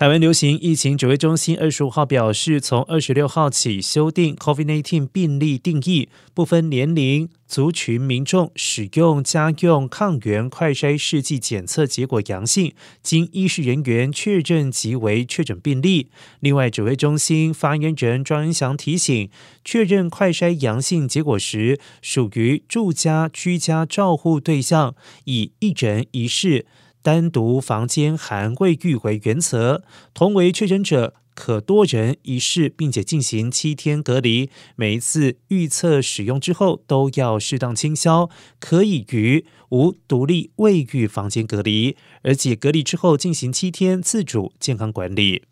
台湾流行疫情指挥中心二十五号表示，从二十六号起修订 COVID-19 病例定义，不分年龄、族群民众使用家用抗原快筛试剂检测结果阳性，经医事人员确认即为确诊病例。另外，指挥中心发言人庄恩祥提醒，确认快筛阳性结果时，属于住家居家照护对象，以一人一室。单独房间含卫浴为原则，同为确诊者可多人一室，并且进行七天隔离。每一次预测使用之后都要适当清消，可以于无独立卫浴房间隔离，而且隔离之后进行七天自主健康管理。